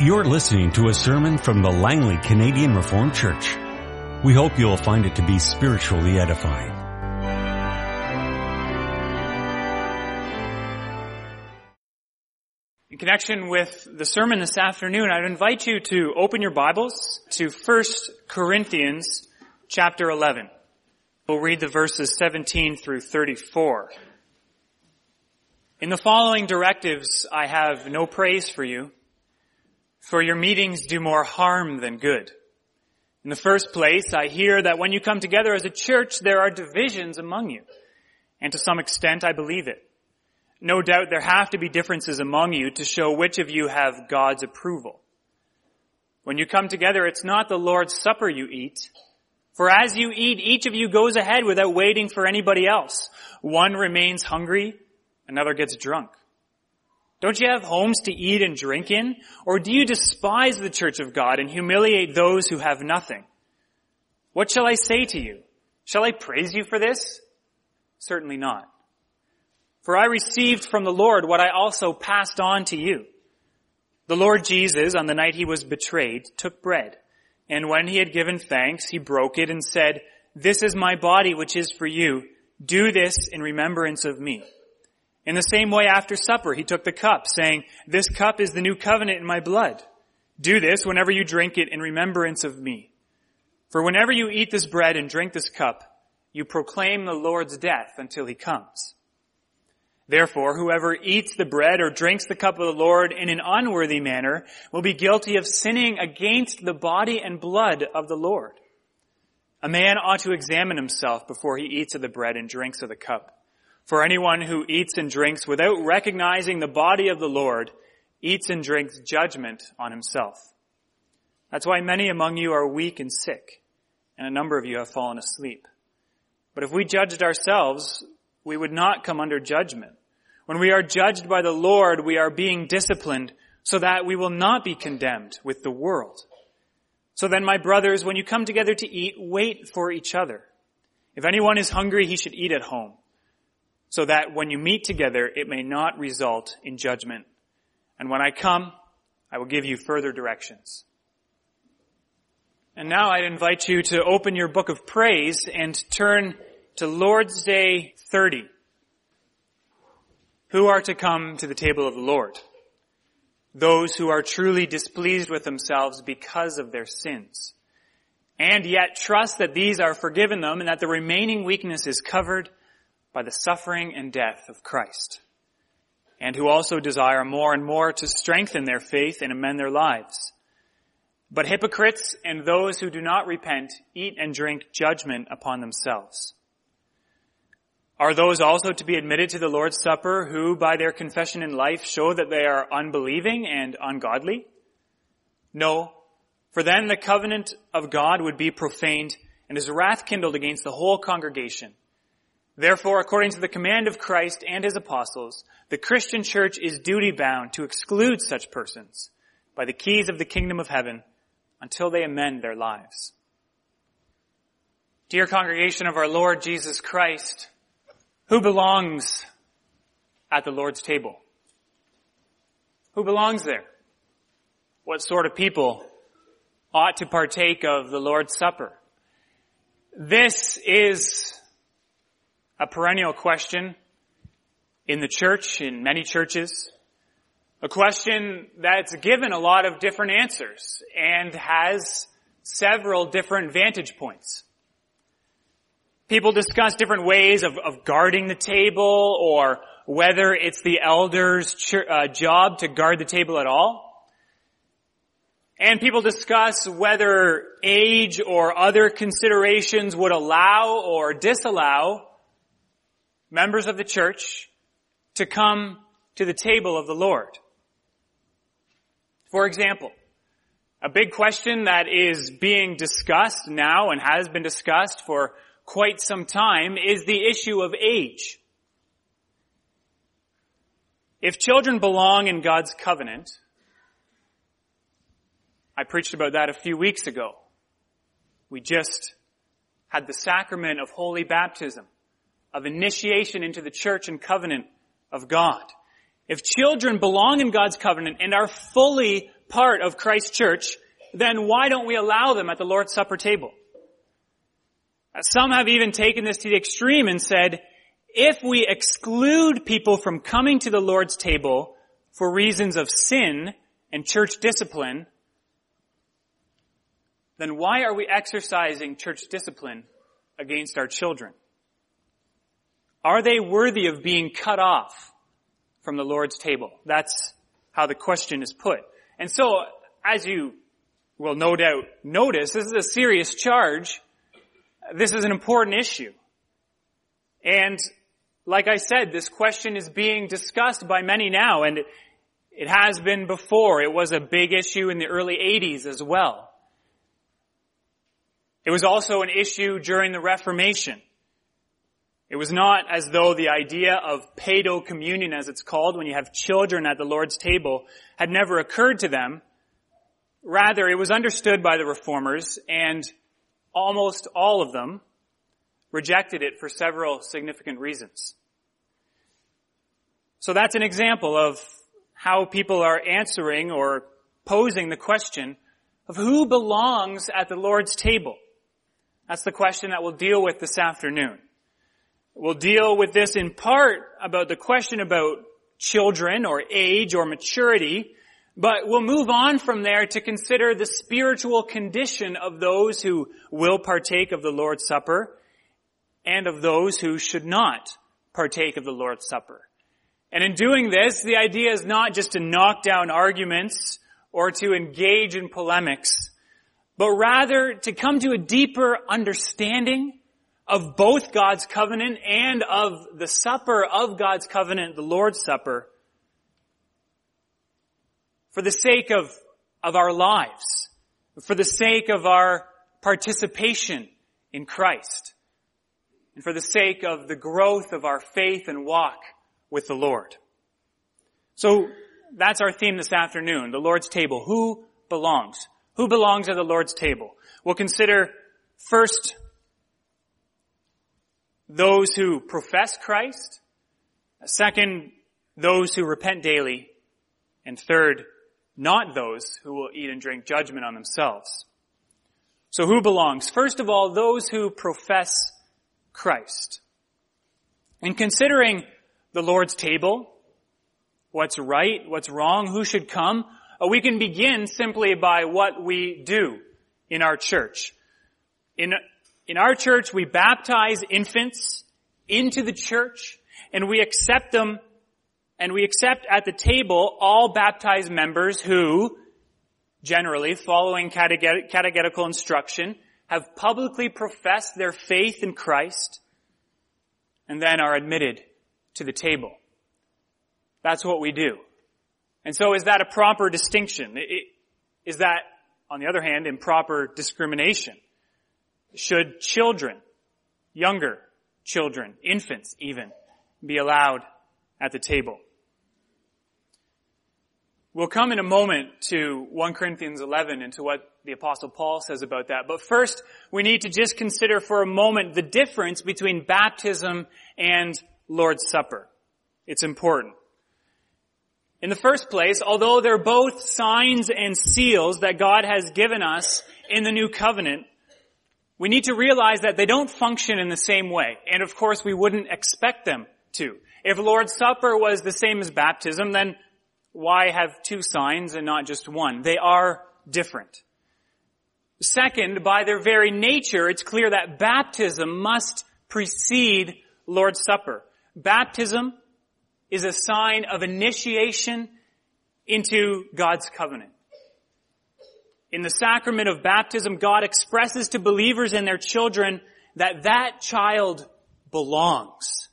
You're listening to a sermon from the Langley Canadian Reformed Church. We hope you'll find it to be spiritually edifying. In connection with the sermon this afternoon, I'd invite you to open your Bibles to 1 Corinthians chapter 11. We'll read the verses 17 through 34. In the following directives, I have no praise for you, for your meetings do more harm than good. In the first place, I hear that when you come together as a church, there are divisions among you. And to some extent, I believe it. No doubt there have to be differences among you to show which of you have God's approval. When you come together, it's not the Lord's Supper you eat. For as you eat, each of you goes ahead without waiting for anybody else. One remains hungry, another gets drunk. Don't you have homes to eat and drink in? Or do you despise the church of God and humiliate those who have nothing? What shall I say to you? Shall I praise you for this? Certainly not. For I received from the Lord what I also passed on to you. The Lord Jesus, on the night he was betrayed, took bread, and when he had given thanks, he broke it and said, This is my body which is for you. Do this in remembrance of me. In the same way, after supper, he took the cup, saying, This cup is the new covenant in my blood. Do this whenever you drink it in remembrance of me. For whenever you eat this bread and drink this cup, you proclaim the Lord's death until he comes. Therefore, whoever eats the bread or drinks the cup of the Lord in an unworthy manner will be guilty of sinning against the body and blood of the Lord. A man ought to examine himself before he eats of the bread and drinks of the cup. For anyone who eats and drinks without recognizing the body of the Lord eats and drinks judgment on himself. That's why many among you are weak and sick, and a number of you have fallen asleep. But if we judged ourselves, we would not come under judgment. When we are judged by the Lord, we are being disciplined so that we will not be condemned with the world. So then, my brothers, when you come together to eat, wait for each other. If anyone is hungry, he should eat at home so that when you meet together, it may not result in judgment. And when I come, I will give you further directions. And now I'd invite you to open your book of praise and turn to Lord's Day 30. Who are to come to the table of the Lord? Those who are truly displeased with themselves because of their sins. And yet trust that these are forgiven them and that the remaining weakness is covered by the suffering and death of Christ, and who also desire more and more to strengthen their faith and amend their lives. But hypocrites and those who do not repent eat and drink judgment upon themselves. Are those also to be admitted to the Lord's Supper who, by their confession in life, show that they are unbelieving and ungodly? No, for then the covenant of God would be profaned and his wrath kindled against the whole congregation. Therefore, according to the command of Christ and his apostles, the Christian church is duty bound to exclude such persons by the keys of the kingdom of heaven until they amend their lives. Dear congregation of our Lord Jesus Christ, who belongs at the Lord's table? Who belongs there? What sort of people ought to partake of the Lord's Supper? This is a perennial question in the church, in many churches. A question that's given a lot of different answers and has several different vantage points. People discuss different ways of, of guarding the table or whether it's the elder's ch- uh, job to guard the table at all. And people discuss whether age or other considerations would allow or disallow members of the church to come to the table of the Lord. For example, a big question that is being discussed now and has been discussed for quite some time is the issue of age. If children belong in God's covenant, I preached about that a few weeks ago. We just had the sacrament of holy baptism of initiation into the church and covenant of God. If children belong in God's covenant and are fully part of Christ's church, then why don't we allow them at the Lord's Supper table? Uh, some have even taken this to the extreme and said, if we exclude people from coming to the Lord's table for reasons of sin and church discipline, then why are we exercising church discipline against our children? Are they worthy of being cut off from the Lord's table? That's how the question is put. And so, as you will no doubt notice, this is a serious charge. This is an important issue. And like I said, this question is being discussed by many now, and it has been before. It was a big issue in the early 80s as well. It was also an issue during the Reformation. It was not as though the idea of pedo communion, as it's called, when you have children at the Lord's table, had never occurred to them. Rather, it was understood by the reformers, and almost all of them rejected it for several significant reasons. So that's an example of how people are answering or posing the question of who belongs at the Lord's table. That's the question that we'll deal with this afternoon. We'll deal with this in part about the question about children or age or maturity, but we'll move on from there to consider the spiritual condition of those who will partake of the Lord's Supper and of those who should not partake of the Lord's Supper. And in doing this, the idea is not just to knock down arguments or to engage in polemics, but rather to come to a deeper understanding of both God's covenant and of the supper of God's covenant, the Lord's Supper, for the sake of, of our lives, for the sake of our participation in Christ, and for the sake of the growth of our faith and walk with the Lord. So that's our theme this afternoon, the Lord's table. Who belongs? Who belongs at the Lord's table? We'll consider first those who profess Christ. Second, those who repent daily. And third, not those who will eat and drink judgment on themselves. So who belongs? First of all, those who profess Christ. In considering the Lord's table, what's right, what's wrong, who should come, uh, we can begin simply by what we do in our church. In, in our church, we baptize infants into the church and we accept them and we accept at the table all baptized members who, generally following catechetical instruction, have publicly professed their faith in Christ and then are admitted to the table. That's what we do. And so is that a proper distinction? Is that, on the other hand, improper discrimination? Should children, younger children, infants even, be allowed at the table? We'll come in a moment to 1 Corinthians 11 and to what the apostle Paul says about that. But first, we need to just consider for a moment the difference between baptism and Lord's Supper. It's important. In the first place, although they're both signs and seals that God has given us in the new covenant, we need to realize that they don't function in the same way. And of course, we wouldn't expect them to. If Lord's Supper was the same as baptism, then why have two signs and not just one? They are different. Second, by their very nature, it's clear that baptism must precede Lord's Supper. Baptism is a sign of initiation into God's covenant. In the sacrament of baptism, God expresses to believers and their children that that child belongs.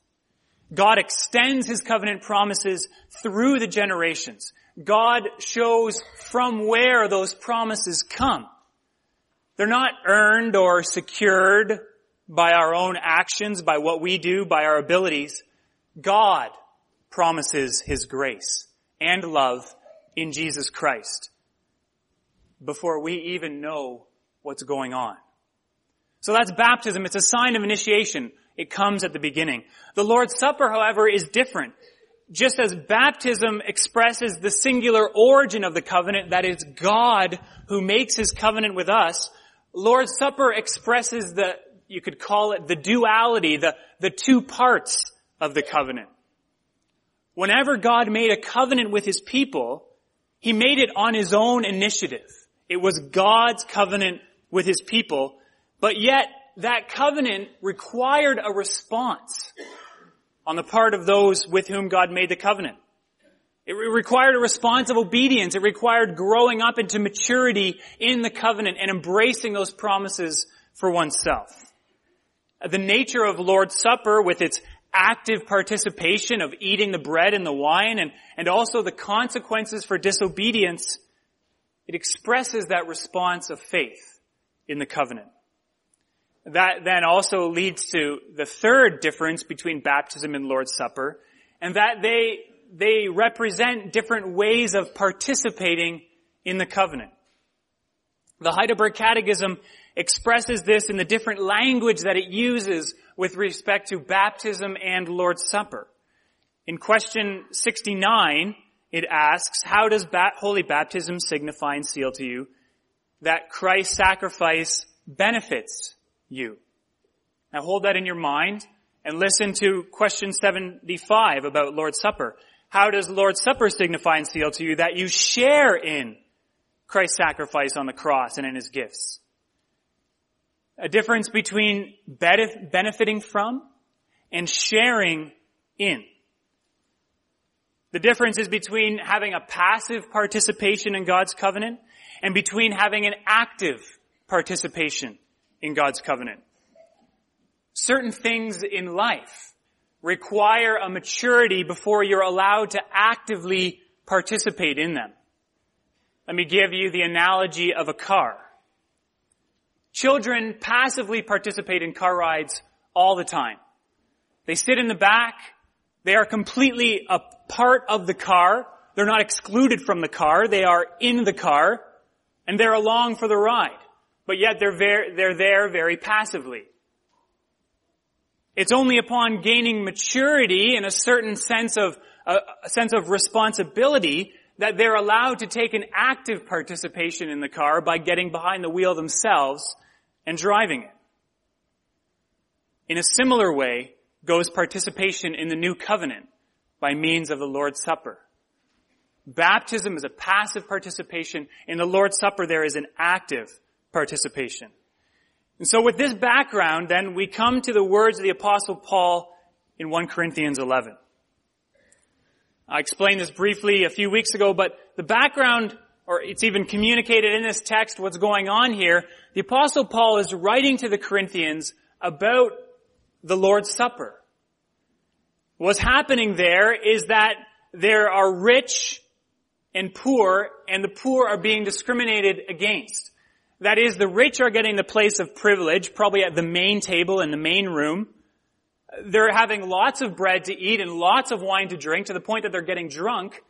God extends His covenant promises through the generations. God shows from where those promises come. They're not earned or secured by our own actions, by what we do, by our abilities. God promises His grace and love in Jesus Christ before we even know what's going on. So that's baptism. It's a sign of initiation. It comes at the beginning. The Lord's Supper, however, is different. just as baptism expresses the singular origin of the covenant, that is God who makes his covenant with us, Lord's Supper expresses the, you could call it the duality, the, the two parts of the covenant. Whenever God made a covenant with his people, he made it on his own initiative. It was God's covenant with his people, but yet that covenant required a response on the part of those with whom God made the covenant. It required a response of obedience. It required growing up into maturity in the covenant and embracing those promises for oneself. The nature of Lord's Supper with its active participation of eating the bread and the wine and, and also the consequences for disobedience, it expresses that response of faith in the covenant. That then also leads to the third difference between baptism and Lord's Supper, and that they, they represent different ways of participating in the covenant. The Heidelberg Catechism expresses this in the different language that it uses with respect to baptism and Lord's Supper. In question 69, it asks, how does holy baptism signify and seal to you that Christ's sacrifice benefits you. Now hold that in your mind and listen to question 75 about Lord's Supper. How does Lord's Supper signify and seal to you that you share in Christ's sacrifice on the cross and in his gifts? A difference between benefiting from and sharing in. The difference is between having a passive participation in God's covenant and between having an active participation in God's covenant. Certain things in life require a maturity before you're allowed to actively participate in them. Let me give you the analogy of a car. Children passively participate in car rides all the time. They sit in the back. They are completely a part of the car. They're not excluded from the car. They are in the car and they're along for the ride but yet they're, they're there very passively. It's only upon gaining maturity and a certain sense of, a, a sense of responsibility that they're allowed to take an active participation in the car by getting behind the wheel themselves and driving it. In a similar way goes participation in the new covenant by means of the Lord's Supper. Baptism is a passive participation. In the Lord's Supper there is an active participation. And so with this background, then we come to the words of the apostle Paul in 1 Corinthians 11. I explained this briefly a few weeks ago, but the background, or it's even communicated in this text what's going on here, the apostle Paul is writing to the Corinthians about the Lord's Supper. What's happening there is that there are rich and poor, and the poor are being discriminated against. That is, the rich are getting the place of privilege, probably at the main table in the main room. They're having lots of bread to eat and lots of wine to drink to the point that they're getting drunk,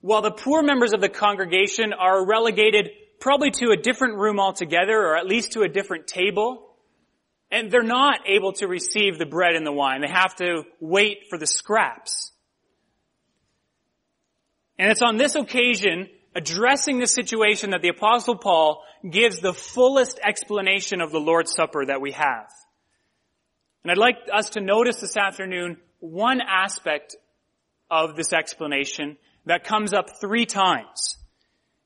while the poor members of the congregation are relegated probably to a different room altogether, or at least to a different table. And they're not able to receive the bread and the wine. They have to wait for the scraps. And it's on this occasion addressing the situation that the apostle Paul gives the fullest explanation of the Lord's Supper that we have. And I'd like us to notice this afternoon one aspect of this explanation that comes up three times.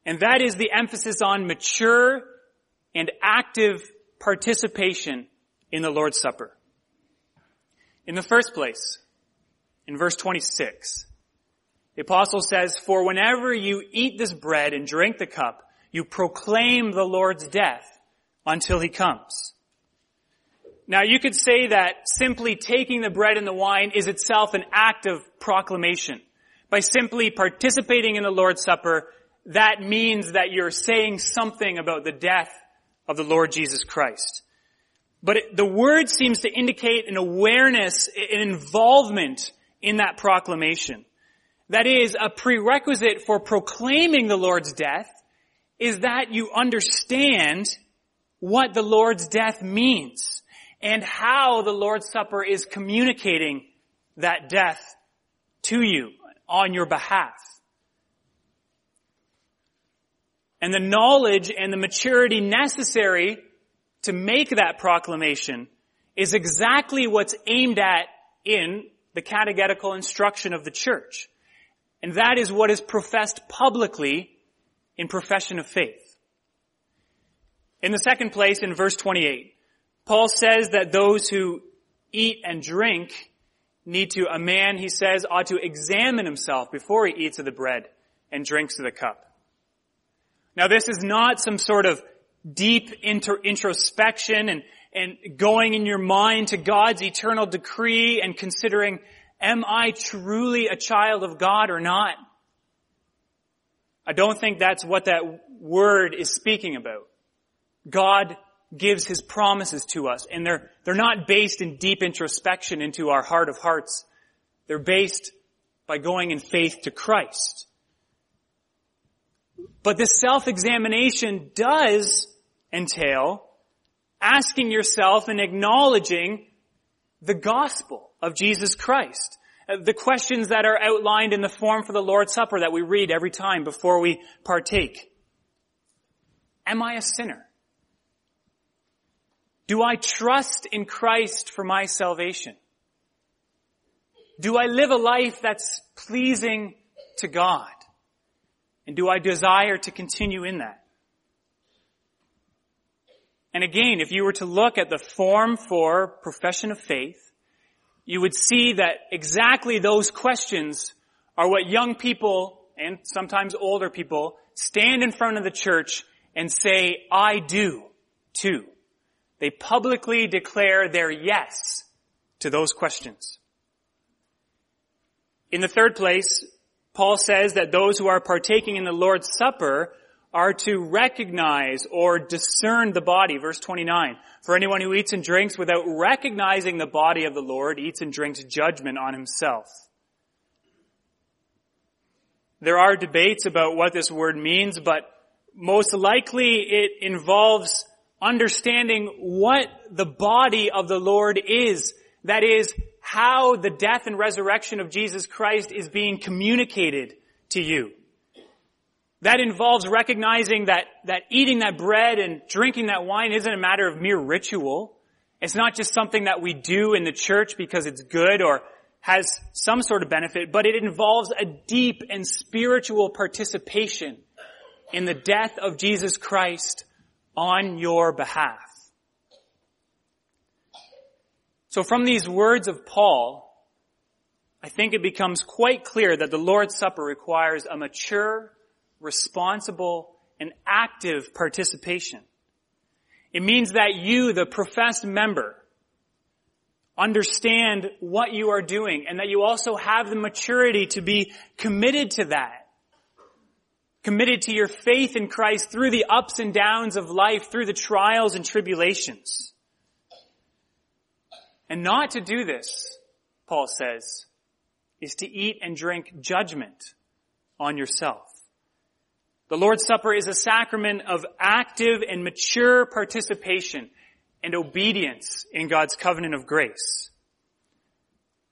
And that is the emphasis on mature and active participation in the Lord's Supper. In the first place, in verse 26, the apostle says, For whenever you eat this bread and drink the cup, you proclaim the Lord's death until he comes. Now you could say that simply taking the bread and the wine is itself an act of proclamation. By simply participating in the Lord's Supper, that means that you're saying something about the death of the Lord Jesus Christ. But it, the word seems to indicate an awareness, an involvement in that proclamation. That is, a prerequisite for proclaiming the Lord's death is that you understand what the Lord's death means and how the Lord's Supper is communicating that death to you on your behalf. And the knowledge and the maturity necessary to make that proclamation is exactly what's aimed at in the catechetical instruction of the church. And that is what is professed publicly in profession of faith. In the second place, in verse 28, Paul says that those who eat and drink need to, a man, he says, ought to examine himself before he eats of the bread and drinks of the cup. Now this is not some sort of deep inter- introspection and, and going in your mind to God's eternal decree and considering, am I truly a child of God or not? I don't think that's what that word is speaking about. God gives his promises to us and they're, they're not based in deep introspection into our heart of hearts. They're based by going in faith to Christ. But this self-examination does entail asking yourself and acknowledging the gospel of Jesus Christ. Uh, the questions that are outlined in the form for the Lord's Supper that we read every time before we partake. Am I a sinner? Do I trust in Christ for my salvation? Do I live a life that's pleasing to God? And do I desire to continue in that? And again, if you were to look at the form for profession of faith, you would see that exactly those questions are what young people and sometimes older people stand in front of the church and say, I do too. They publicly declare their yes to those questions. In the third place, Paul says that those who are partaking in the Lord's Supper are to recognize or discern the body. Verse 29. For anyone who eats and drinks without recognizing the body of the Lord eats and drinks judgment on himself. There are debates about what this word means, but most likely it involves understanding what the body of the Lord is. That is, how the death and resurrection of Jesus Christ is being communicated to you. That involves recognizing that, that eating that bread and drinking that wine isn't a matter of mere ritual. It's not just something that we do in the church because it's good or has some sort of benefit, but it involves a deep and spiritual participation in the death of Jesus Christ on your behalf. So from these words of Paul, I think it becomes quite clear that the Lord's Supper requires a mature responsible, and active participation. It means that you, the professed member, understand what you are doing and that you also have the maturity to be committed to that. Committed to your faith in Christ through the ups and downs of life, through the trials and tribulations. And not to do this, Paul says, is to eat and drink judgment on yourself. The Lord's Supper is a sacrament of active and mature participation and obedience in God's covenant of grace.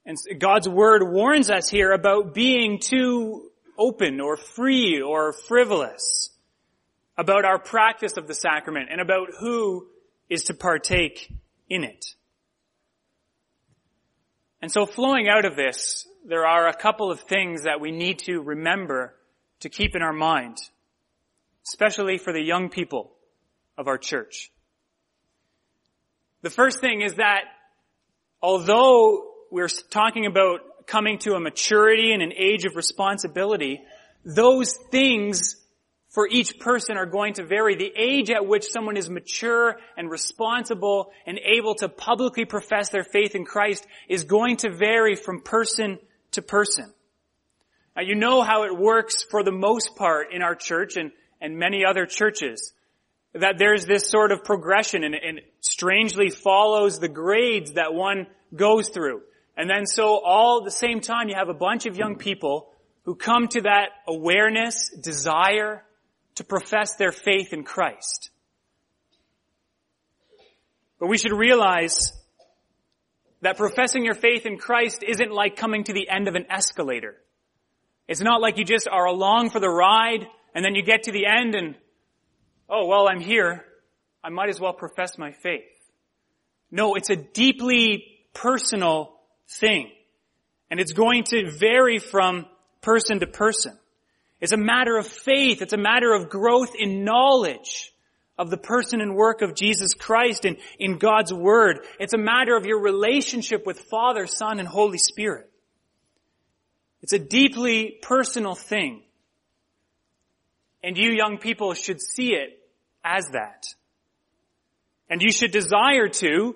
And God's word warns us here about being too open or free or frivolous about our practice of the sacrament and about who is to partake in it. And so flowing out of this, there are a couple of things that we need to remember to keep in our mind especially for the young people of our church. The first thing is that although we're talking about coming to a maturity and an age of responsibility, those things for each person are going to vary. The age at which someone is mature and responsible and able to publicly profess their faith in Christ is going to vary from person to person. Now you know how it works for the most part in our church and and many other churches. That there's this sort of progression and, and strangely follows the grades that one goes through. And then so all at the same time you have a bunch of young people who come to that awareness, desire to profess their faith in Christ. But we should realize that professing your faith in Christ isn't like coming to the end of an escalator. It's not like you just are along for the ride and then you get to the end and, oh, well, I'm here. I might as well profess my faith. No, it's a deeply personal thing. And it's going to vary from person to person. It's a matter of faith. It's a matter of growth in knowledge of the person and work of Jesus Christ and in God's Word. It's a matter of your relationship with Father, Son, and Holy Spirit. It's a deeply personal thing. And you young people should see it as that. And you should desire to,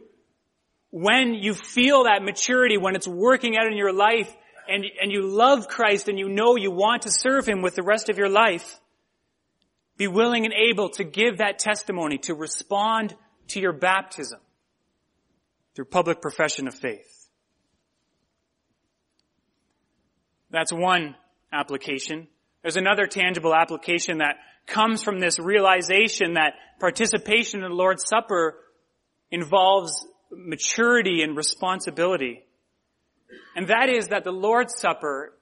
when you feel that maturity, when it's working out in your life, and, and you love Christ and you know you want to serve Him with the rest of your life, be willing and able to give that testimony, to respond to your baptism through public profession of faith. That's one application. There's another tangible application that comes from this realization that participation in the Lord's Supper involves maturity and responsibility. And that is that the Lord's Supper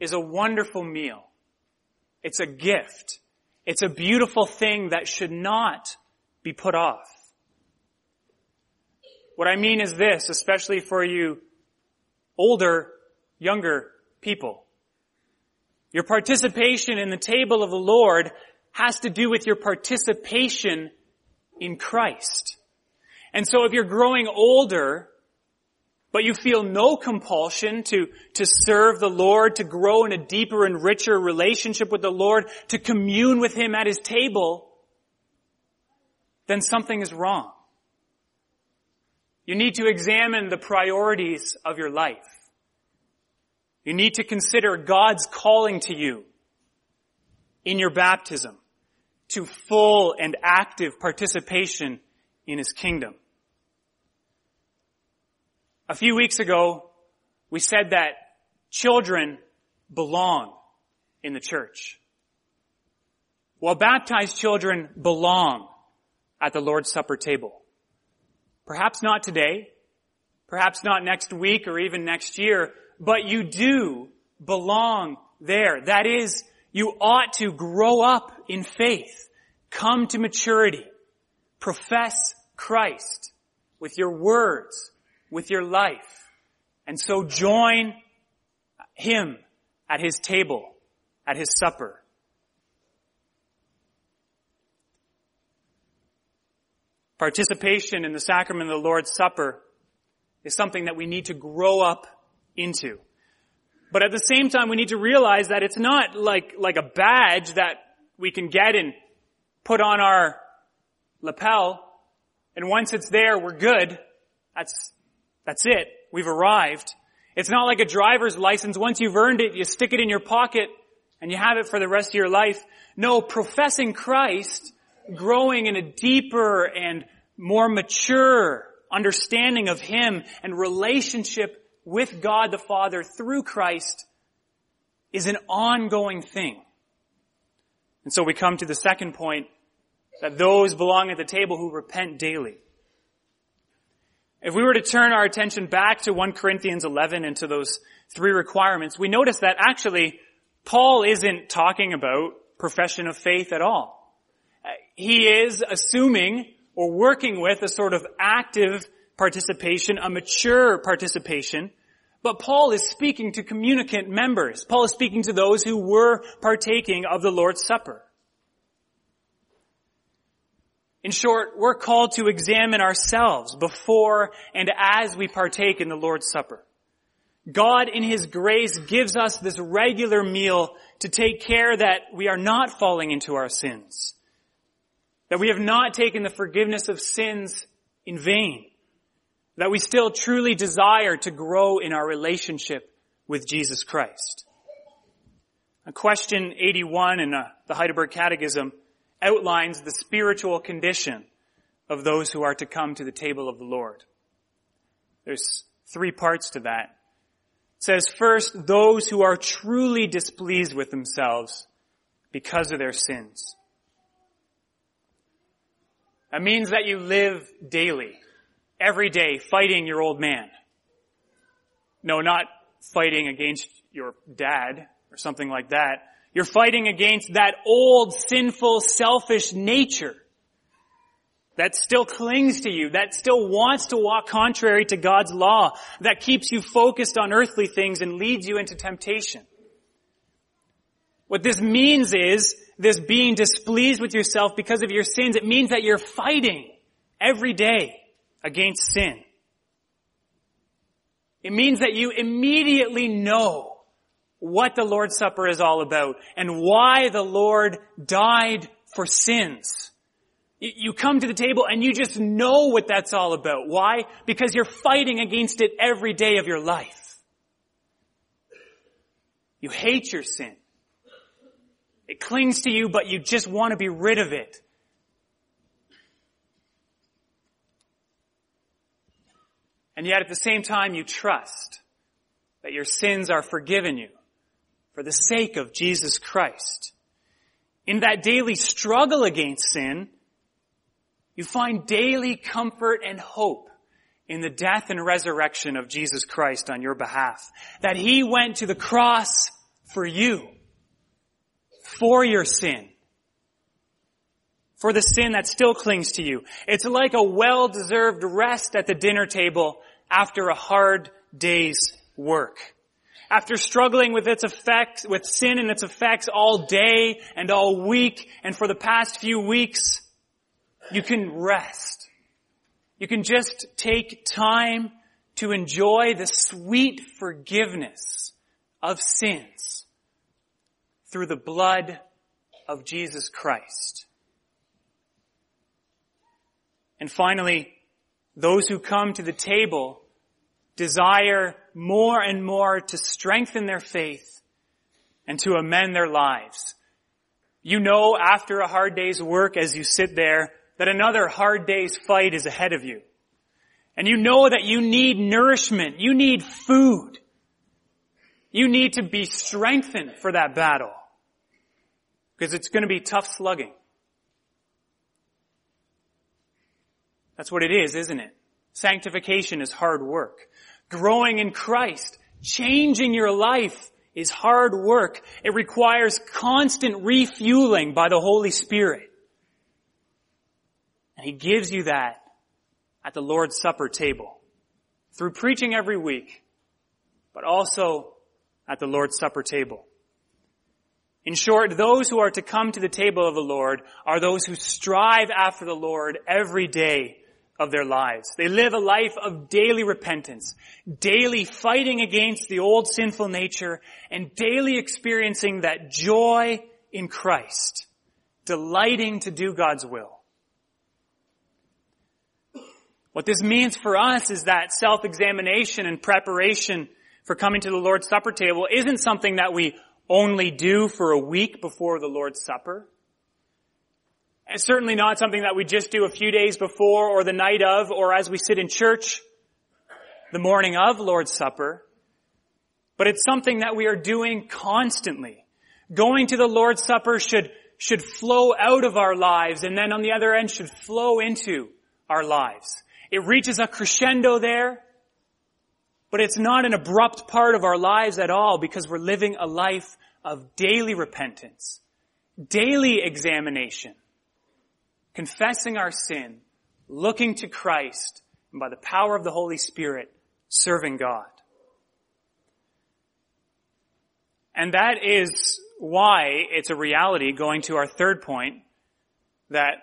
is a wonderful meal. It's a gift. It's a beautiful thing that should not be put off. What I mean is this, especially for you older, younger people. Your participation in the table of the Lord has to do with your participation in Christ. And so if you're growing older, but you feel no compulsion to, to serve the Lord, to grow in a deeper and richer relationship with the Lord, to commune with Him at His table, then something is wrong. You need to examine the priorities of your life. You need to consider God's calling to you in your baptism to full and active participation in His kingdom. A few weeks ago, we said that children belong in the church. Well, baptized children belong at the Lord's Supper table. Perhaps not today, perhaps not next week or even next year, but you do belong there. That is, you ought to grow up in faith, come to maturity, profess Christ with your words, with your life. And so join Him at His table, at His supper. Participation in the sacrament of the Lord's Supper is something that we need to grow up into. But at the same time, we need to realize that it's not like, like a badge that we can get and put on our lapel, and once it's there, we're good. That's, that's it. We've arrived. It's not like a driver's license. Once you've earned it, you stick it in your pocket and you have it for the rest of your life. No, professing Christ, growing in a deeper and more mature understanding of Him and relationship with God the Father through Christ is an ongoing thing. And so we come to the second point that those belong at the table who repent daily. If we were to turn our attention back to 1 Corinthians 11 and to those three requirements, we notice that actually Paul isn't talking about profession of faith at all. He is assuming or working with a sort of active participation, a mature participation, but Paul is speaking to communicant members. Paul is speaking to those who were partaking of the Lord's Supper. In short, we're called to examine ourselves before and as we partake in the Lord's Supper. God in His grace gives us this regular meal to take care that we are not falling into our sins. That we have not taken the forgiveness of sins in vain. That we still truly desire to grow in our relationship with Jesus Christ. A question 81 in uh, the Heidelberg Catechism outlines the spiritual condition of those who are to come to the table of the Lord. There's three parts to that. It says first, those who are truly displeased with themselves because of their sins. That means that you live daily, every day, fighting your old man. No, not fighting against your dad or something like that. You're fighting against that old sinful selfish nature that still clings to you, that still wants to walk contrary to God's law, that keeps you focused on earthly things and leads you into temptation. What this means is this being displeased with yourself because of your sins. It means that you're fighting every day against sin. It means that you immediately know what the Lord's Supper is all about and why the Lord died for sins. You come to the table and you just know what that's all about. Why? Because you're fighting against it every day of your life. You hate your sin. It clings to you, but you just want to be rid of it. And yet at the same time you trust that your sins are forgiven you for the sake of Jesus Christ. In that daily struggle against sin, you find daily comfort and hope in the death and resurrection of Jesus Christ on your behalf. That He went to the cross for you, for your sin, for the sin that still clings to you. It's like a well-deserved rest at the dinner table after a hard day's work. After struggling with its effects, with sin and its effects all day and all week and for the past few weeks, you can rest. You can just take time to enjoy the sweet forgiveness of sins through the blood of Jesus Christ. And finally, those who come to the table desire more and more to strengthen their faith and to amend their lives. You know after a hard day's work as you sit there that another hard day's fight is ahead of you. And you know that you need nourishment. You need food. You need to be strengthened for that battle. Because it's going to be tough slugging. That's what it is, isn't it? Sanctification is hard work. Growing in Christ, changing your life is hard work. It requires constant refueling by the Holy Spirit. And He gives you that at the Lord's Supper table through preaching every week, but also at the Lord's Supper table. In short, those who are to come to the table of the Lord are those who strive after the Lord every day of their lives. They live a life of daily repentance, daily fighting against the old sinful nature, and daily experiencing that joy in Christ, delighting to do God's will. What this means for us is that self-examination and preparation for coming to the Lord's Supper table isn't something that we only do for a week before the Lord's Supper. It's certainly not something that we just do a few days before or the night of or as we sit in church the morning of Lord's Supper. But it's something that we are doing constantly. Going to the Lord's Supper should, should flow out of our lives and then on the other end should flow into our lives. It reaches a crescendo there, but it's not an abrupt part of our lives at all because we're living a life of daily repentance, daily examination, confessing our sin, looking to Christ, and by the power of the Holy Spirit, serving God. And that is why it's a reality going to our third point that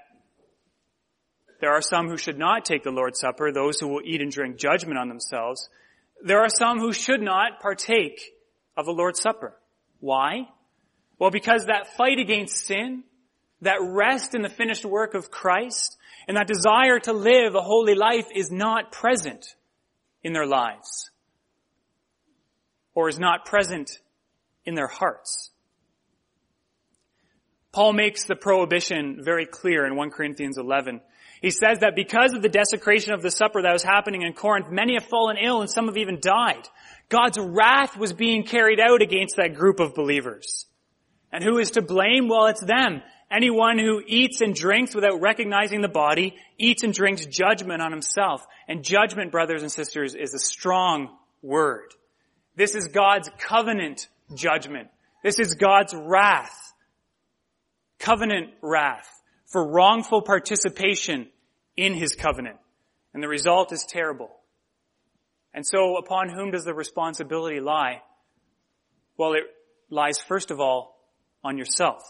there are some who should not take the Lord's Supper, those who will eat and drink judgment on themselves. There are some who should not partake of the Lord's Supper. Why? Well, because that fight against sin, that rest in the finished work of Christ, and that desire to live a holy life is not present in their lives. Or is not present in their hearts. Paul makes the prohibition very clear in 1 Corinthians 11. He says that because of the desecration of the supper that was happening in Corinth, many have fallen ill and some have even died. God's wrath was being carried out against that group of believers. And who is to blame? Well, it's them. Anyone who eats and drinks without recognizing the body eats and drinks judgment on himself. And judgment, brothers and sisters, is a strong word. This is God's covenant judgment This is God's wrath, covenant wrath, for wrongful participation in His covenant. And the result is terrible. And so upon whom does the responsibility lie? Well, it lies first of all on yourself.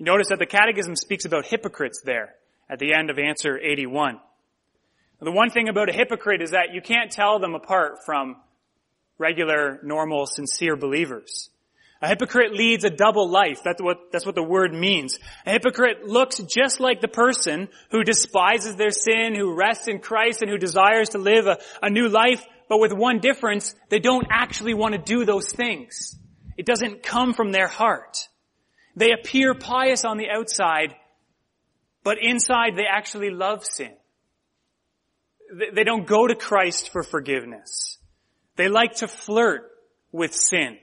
You notice that the Catechism speaks about hypocrites there at the end of answer 81. The one thing about a hypocrite is that you can't tell them apart from regular, normal, sincere believers. A hypocrite leads a double life. That's what, that's what the word means. A hypocrite looks just like the person who despises their sin, who rests in Christ, and who desires to live a, a new life, but with one difference, they don't actually want to do those things. It doesn't come from their heart. They appear pious on the outside, but inside they actually love sin. They don't go to Christ for forgiveness. They like to flirt with sin.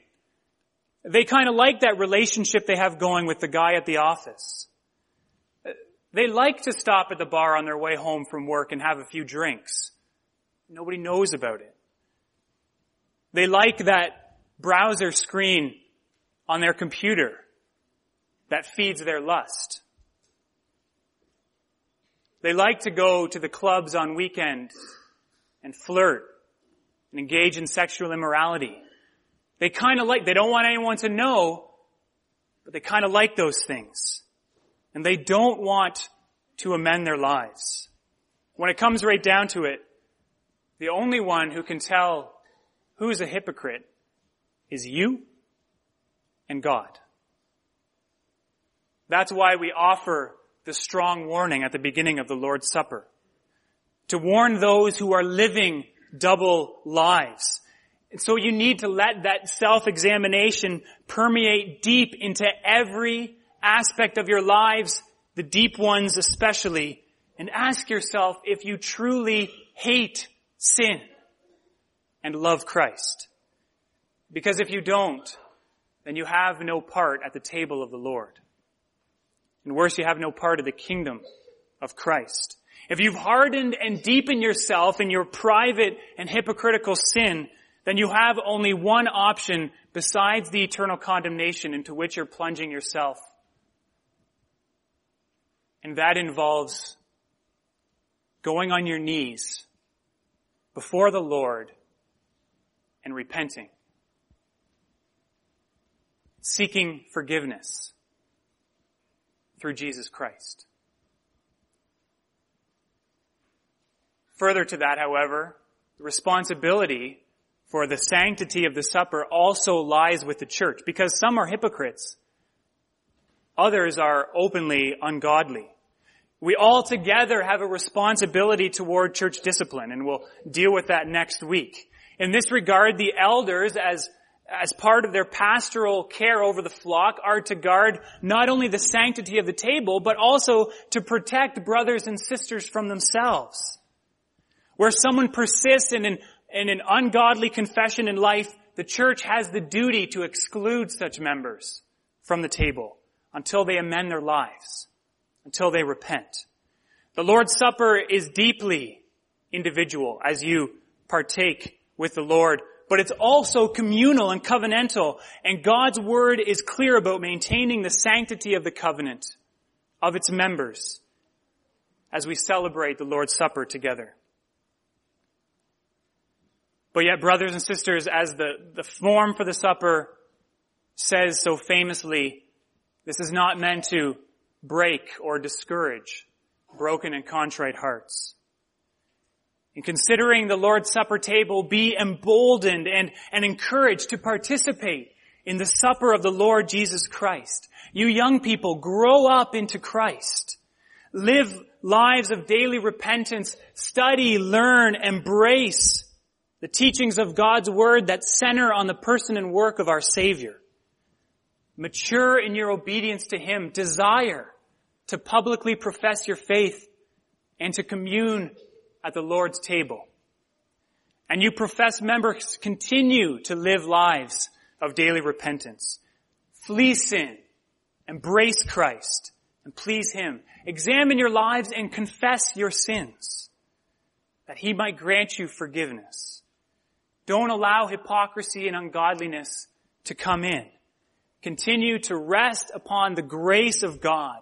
They kind of like that relationship they have going with the guy at the office. They like to stop at the bar on their way home from work and have a few drinks. Nobody knows about it. They like that browser screen on their computer that feeds their lust. They like to go to the clubs on weekend and flirt and engage in sexual immorality. They kind of like, they don't want anyone to know, but they kind of like those things. And they don't want to amend their lives. When it comes right down to it, the only one who can tell who's a hypocrite is you and God. That's why we offer the strong warning at the beginning of the Lord's Supper. To warn those who are living double lives. And so you need to let that self-examination permeate deep into every aspect of your lives, the deep ones especially, and ask yourself if you truly hate sin and love Christ. Because if you don't, then you have no part at the table of the Lord. And worse, you have no part of the kingdom of Christ. If you've hardened and deepened yourself in your private and hypocritical sin, then you have only one option besides the eternal condemnation into which you're plunging yourself. And that involves going on your knees before the Lord and repenting. Seeking forgiveness through Jesus Christ. Further to that, however, the responsibility for the sanctity of the supper also lies with the church because some are hypocrites. Others are openly ungodly. We all together have a responsibility toward church discipline and we'll deal with that next week. In this regard, the elders as as part of their pastoral care over the flock are to guard not only the sanctity of the table, but also to protect brothers and sisters from themselves. Where someone persists in an, in an ungodly confession in life, the church has the duty to exclude such members from the table until they amend their lives, until they repent. The Lord's Supper is deeply individual as you partake with the Lord but it's also communal and covenantal. And God's word is clear about maintaining the sanctity of the covenant of its members as we celebrate the Lord's Supper together. But yet, brothers and sisters, as the, the form for the supper says so famously, this is not meant to break or discourage broken and contrite hearts. In considering the Lord's Supper table, be emboldened and, and encouraged to participate in the supper of the Lord Jesus Christ. You young people, grow up into Christ. Live lives of daily repentance. Study, learn, embrace the teachings of God's Word that center on the person and work of our Savior. Mature in your obedience to Him. Desire to publicly profess your faith and to commune at the Lord's table. And you profess members continue to live lives of daily repentance. Flee sin, embrace Christ, and please Him. Examine your lives and confess your sins, that He might grant you forgiveness. Don't allow hypocrisy and ungodliness to come in. Continue to rest upon the grace of God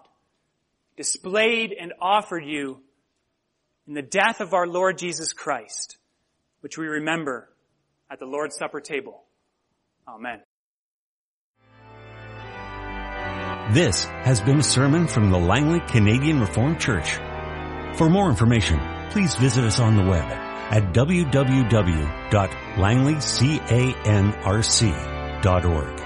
displayed and offered you in the death of our Lord Jesus Christ, which we remember at the Lord's Supper table. Amen. This has been a sermon from the Langley Canadian Reformed Church. For more information, please visit us on the web at www.langleycanrc.org.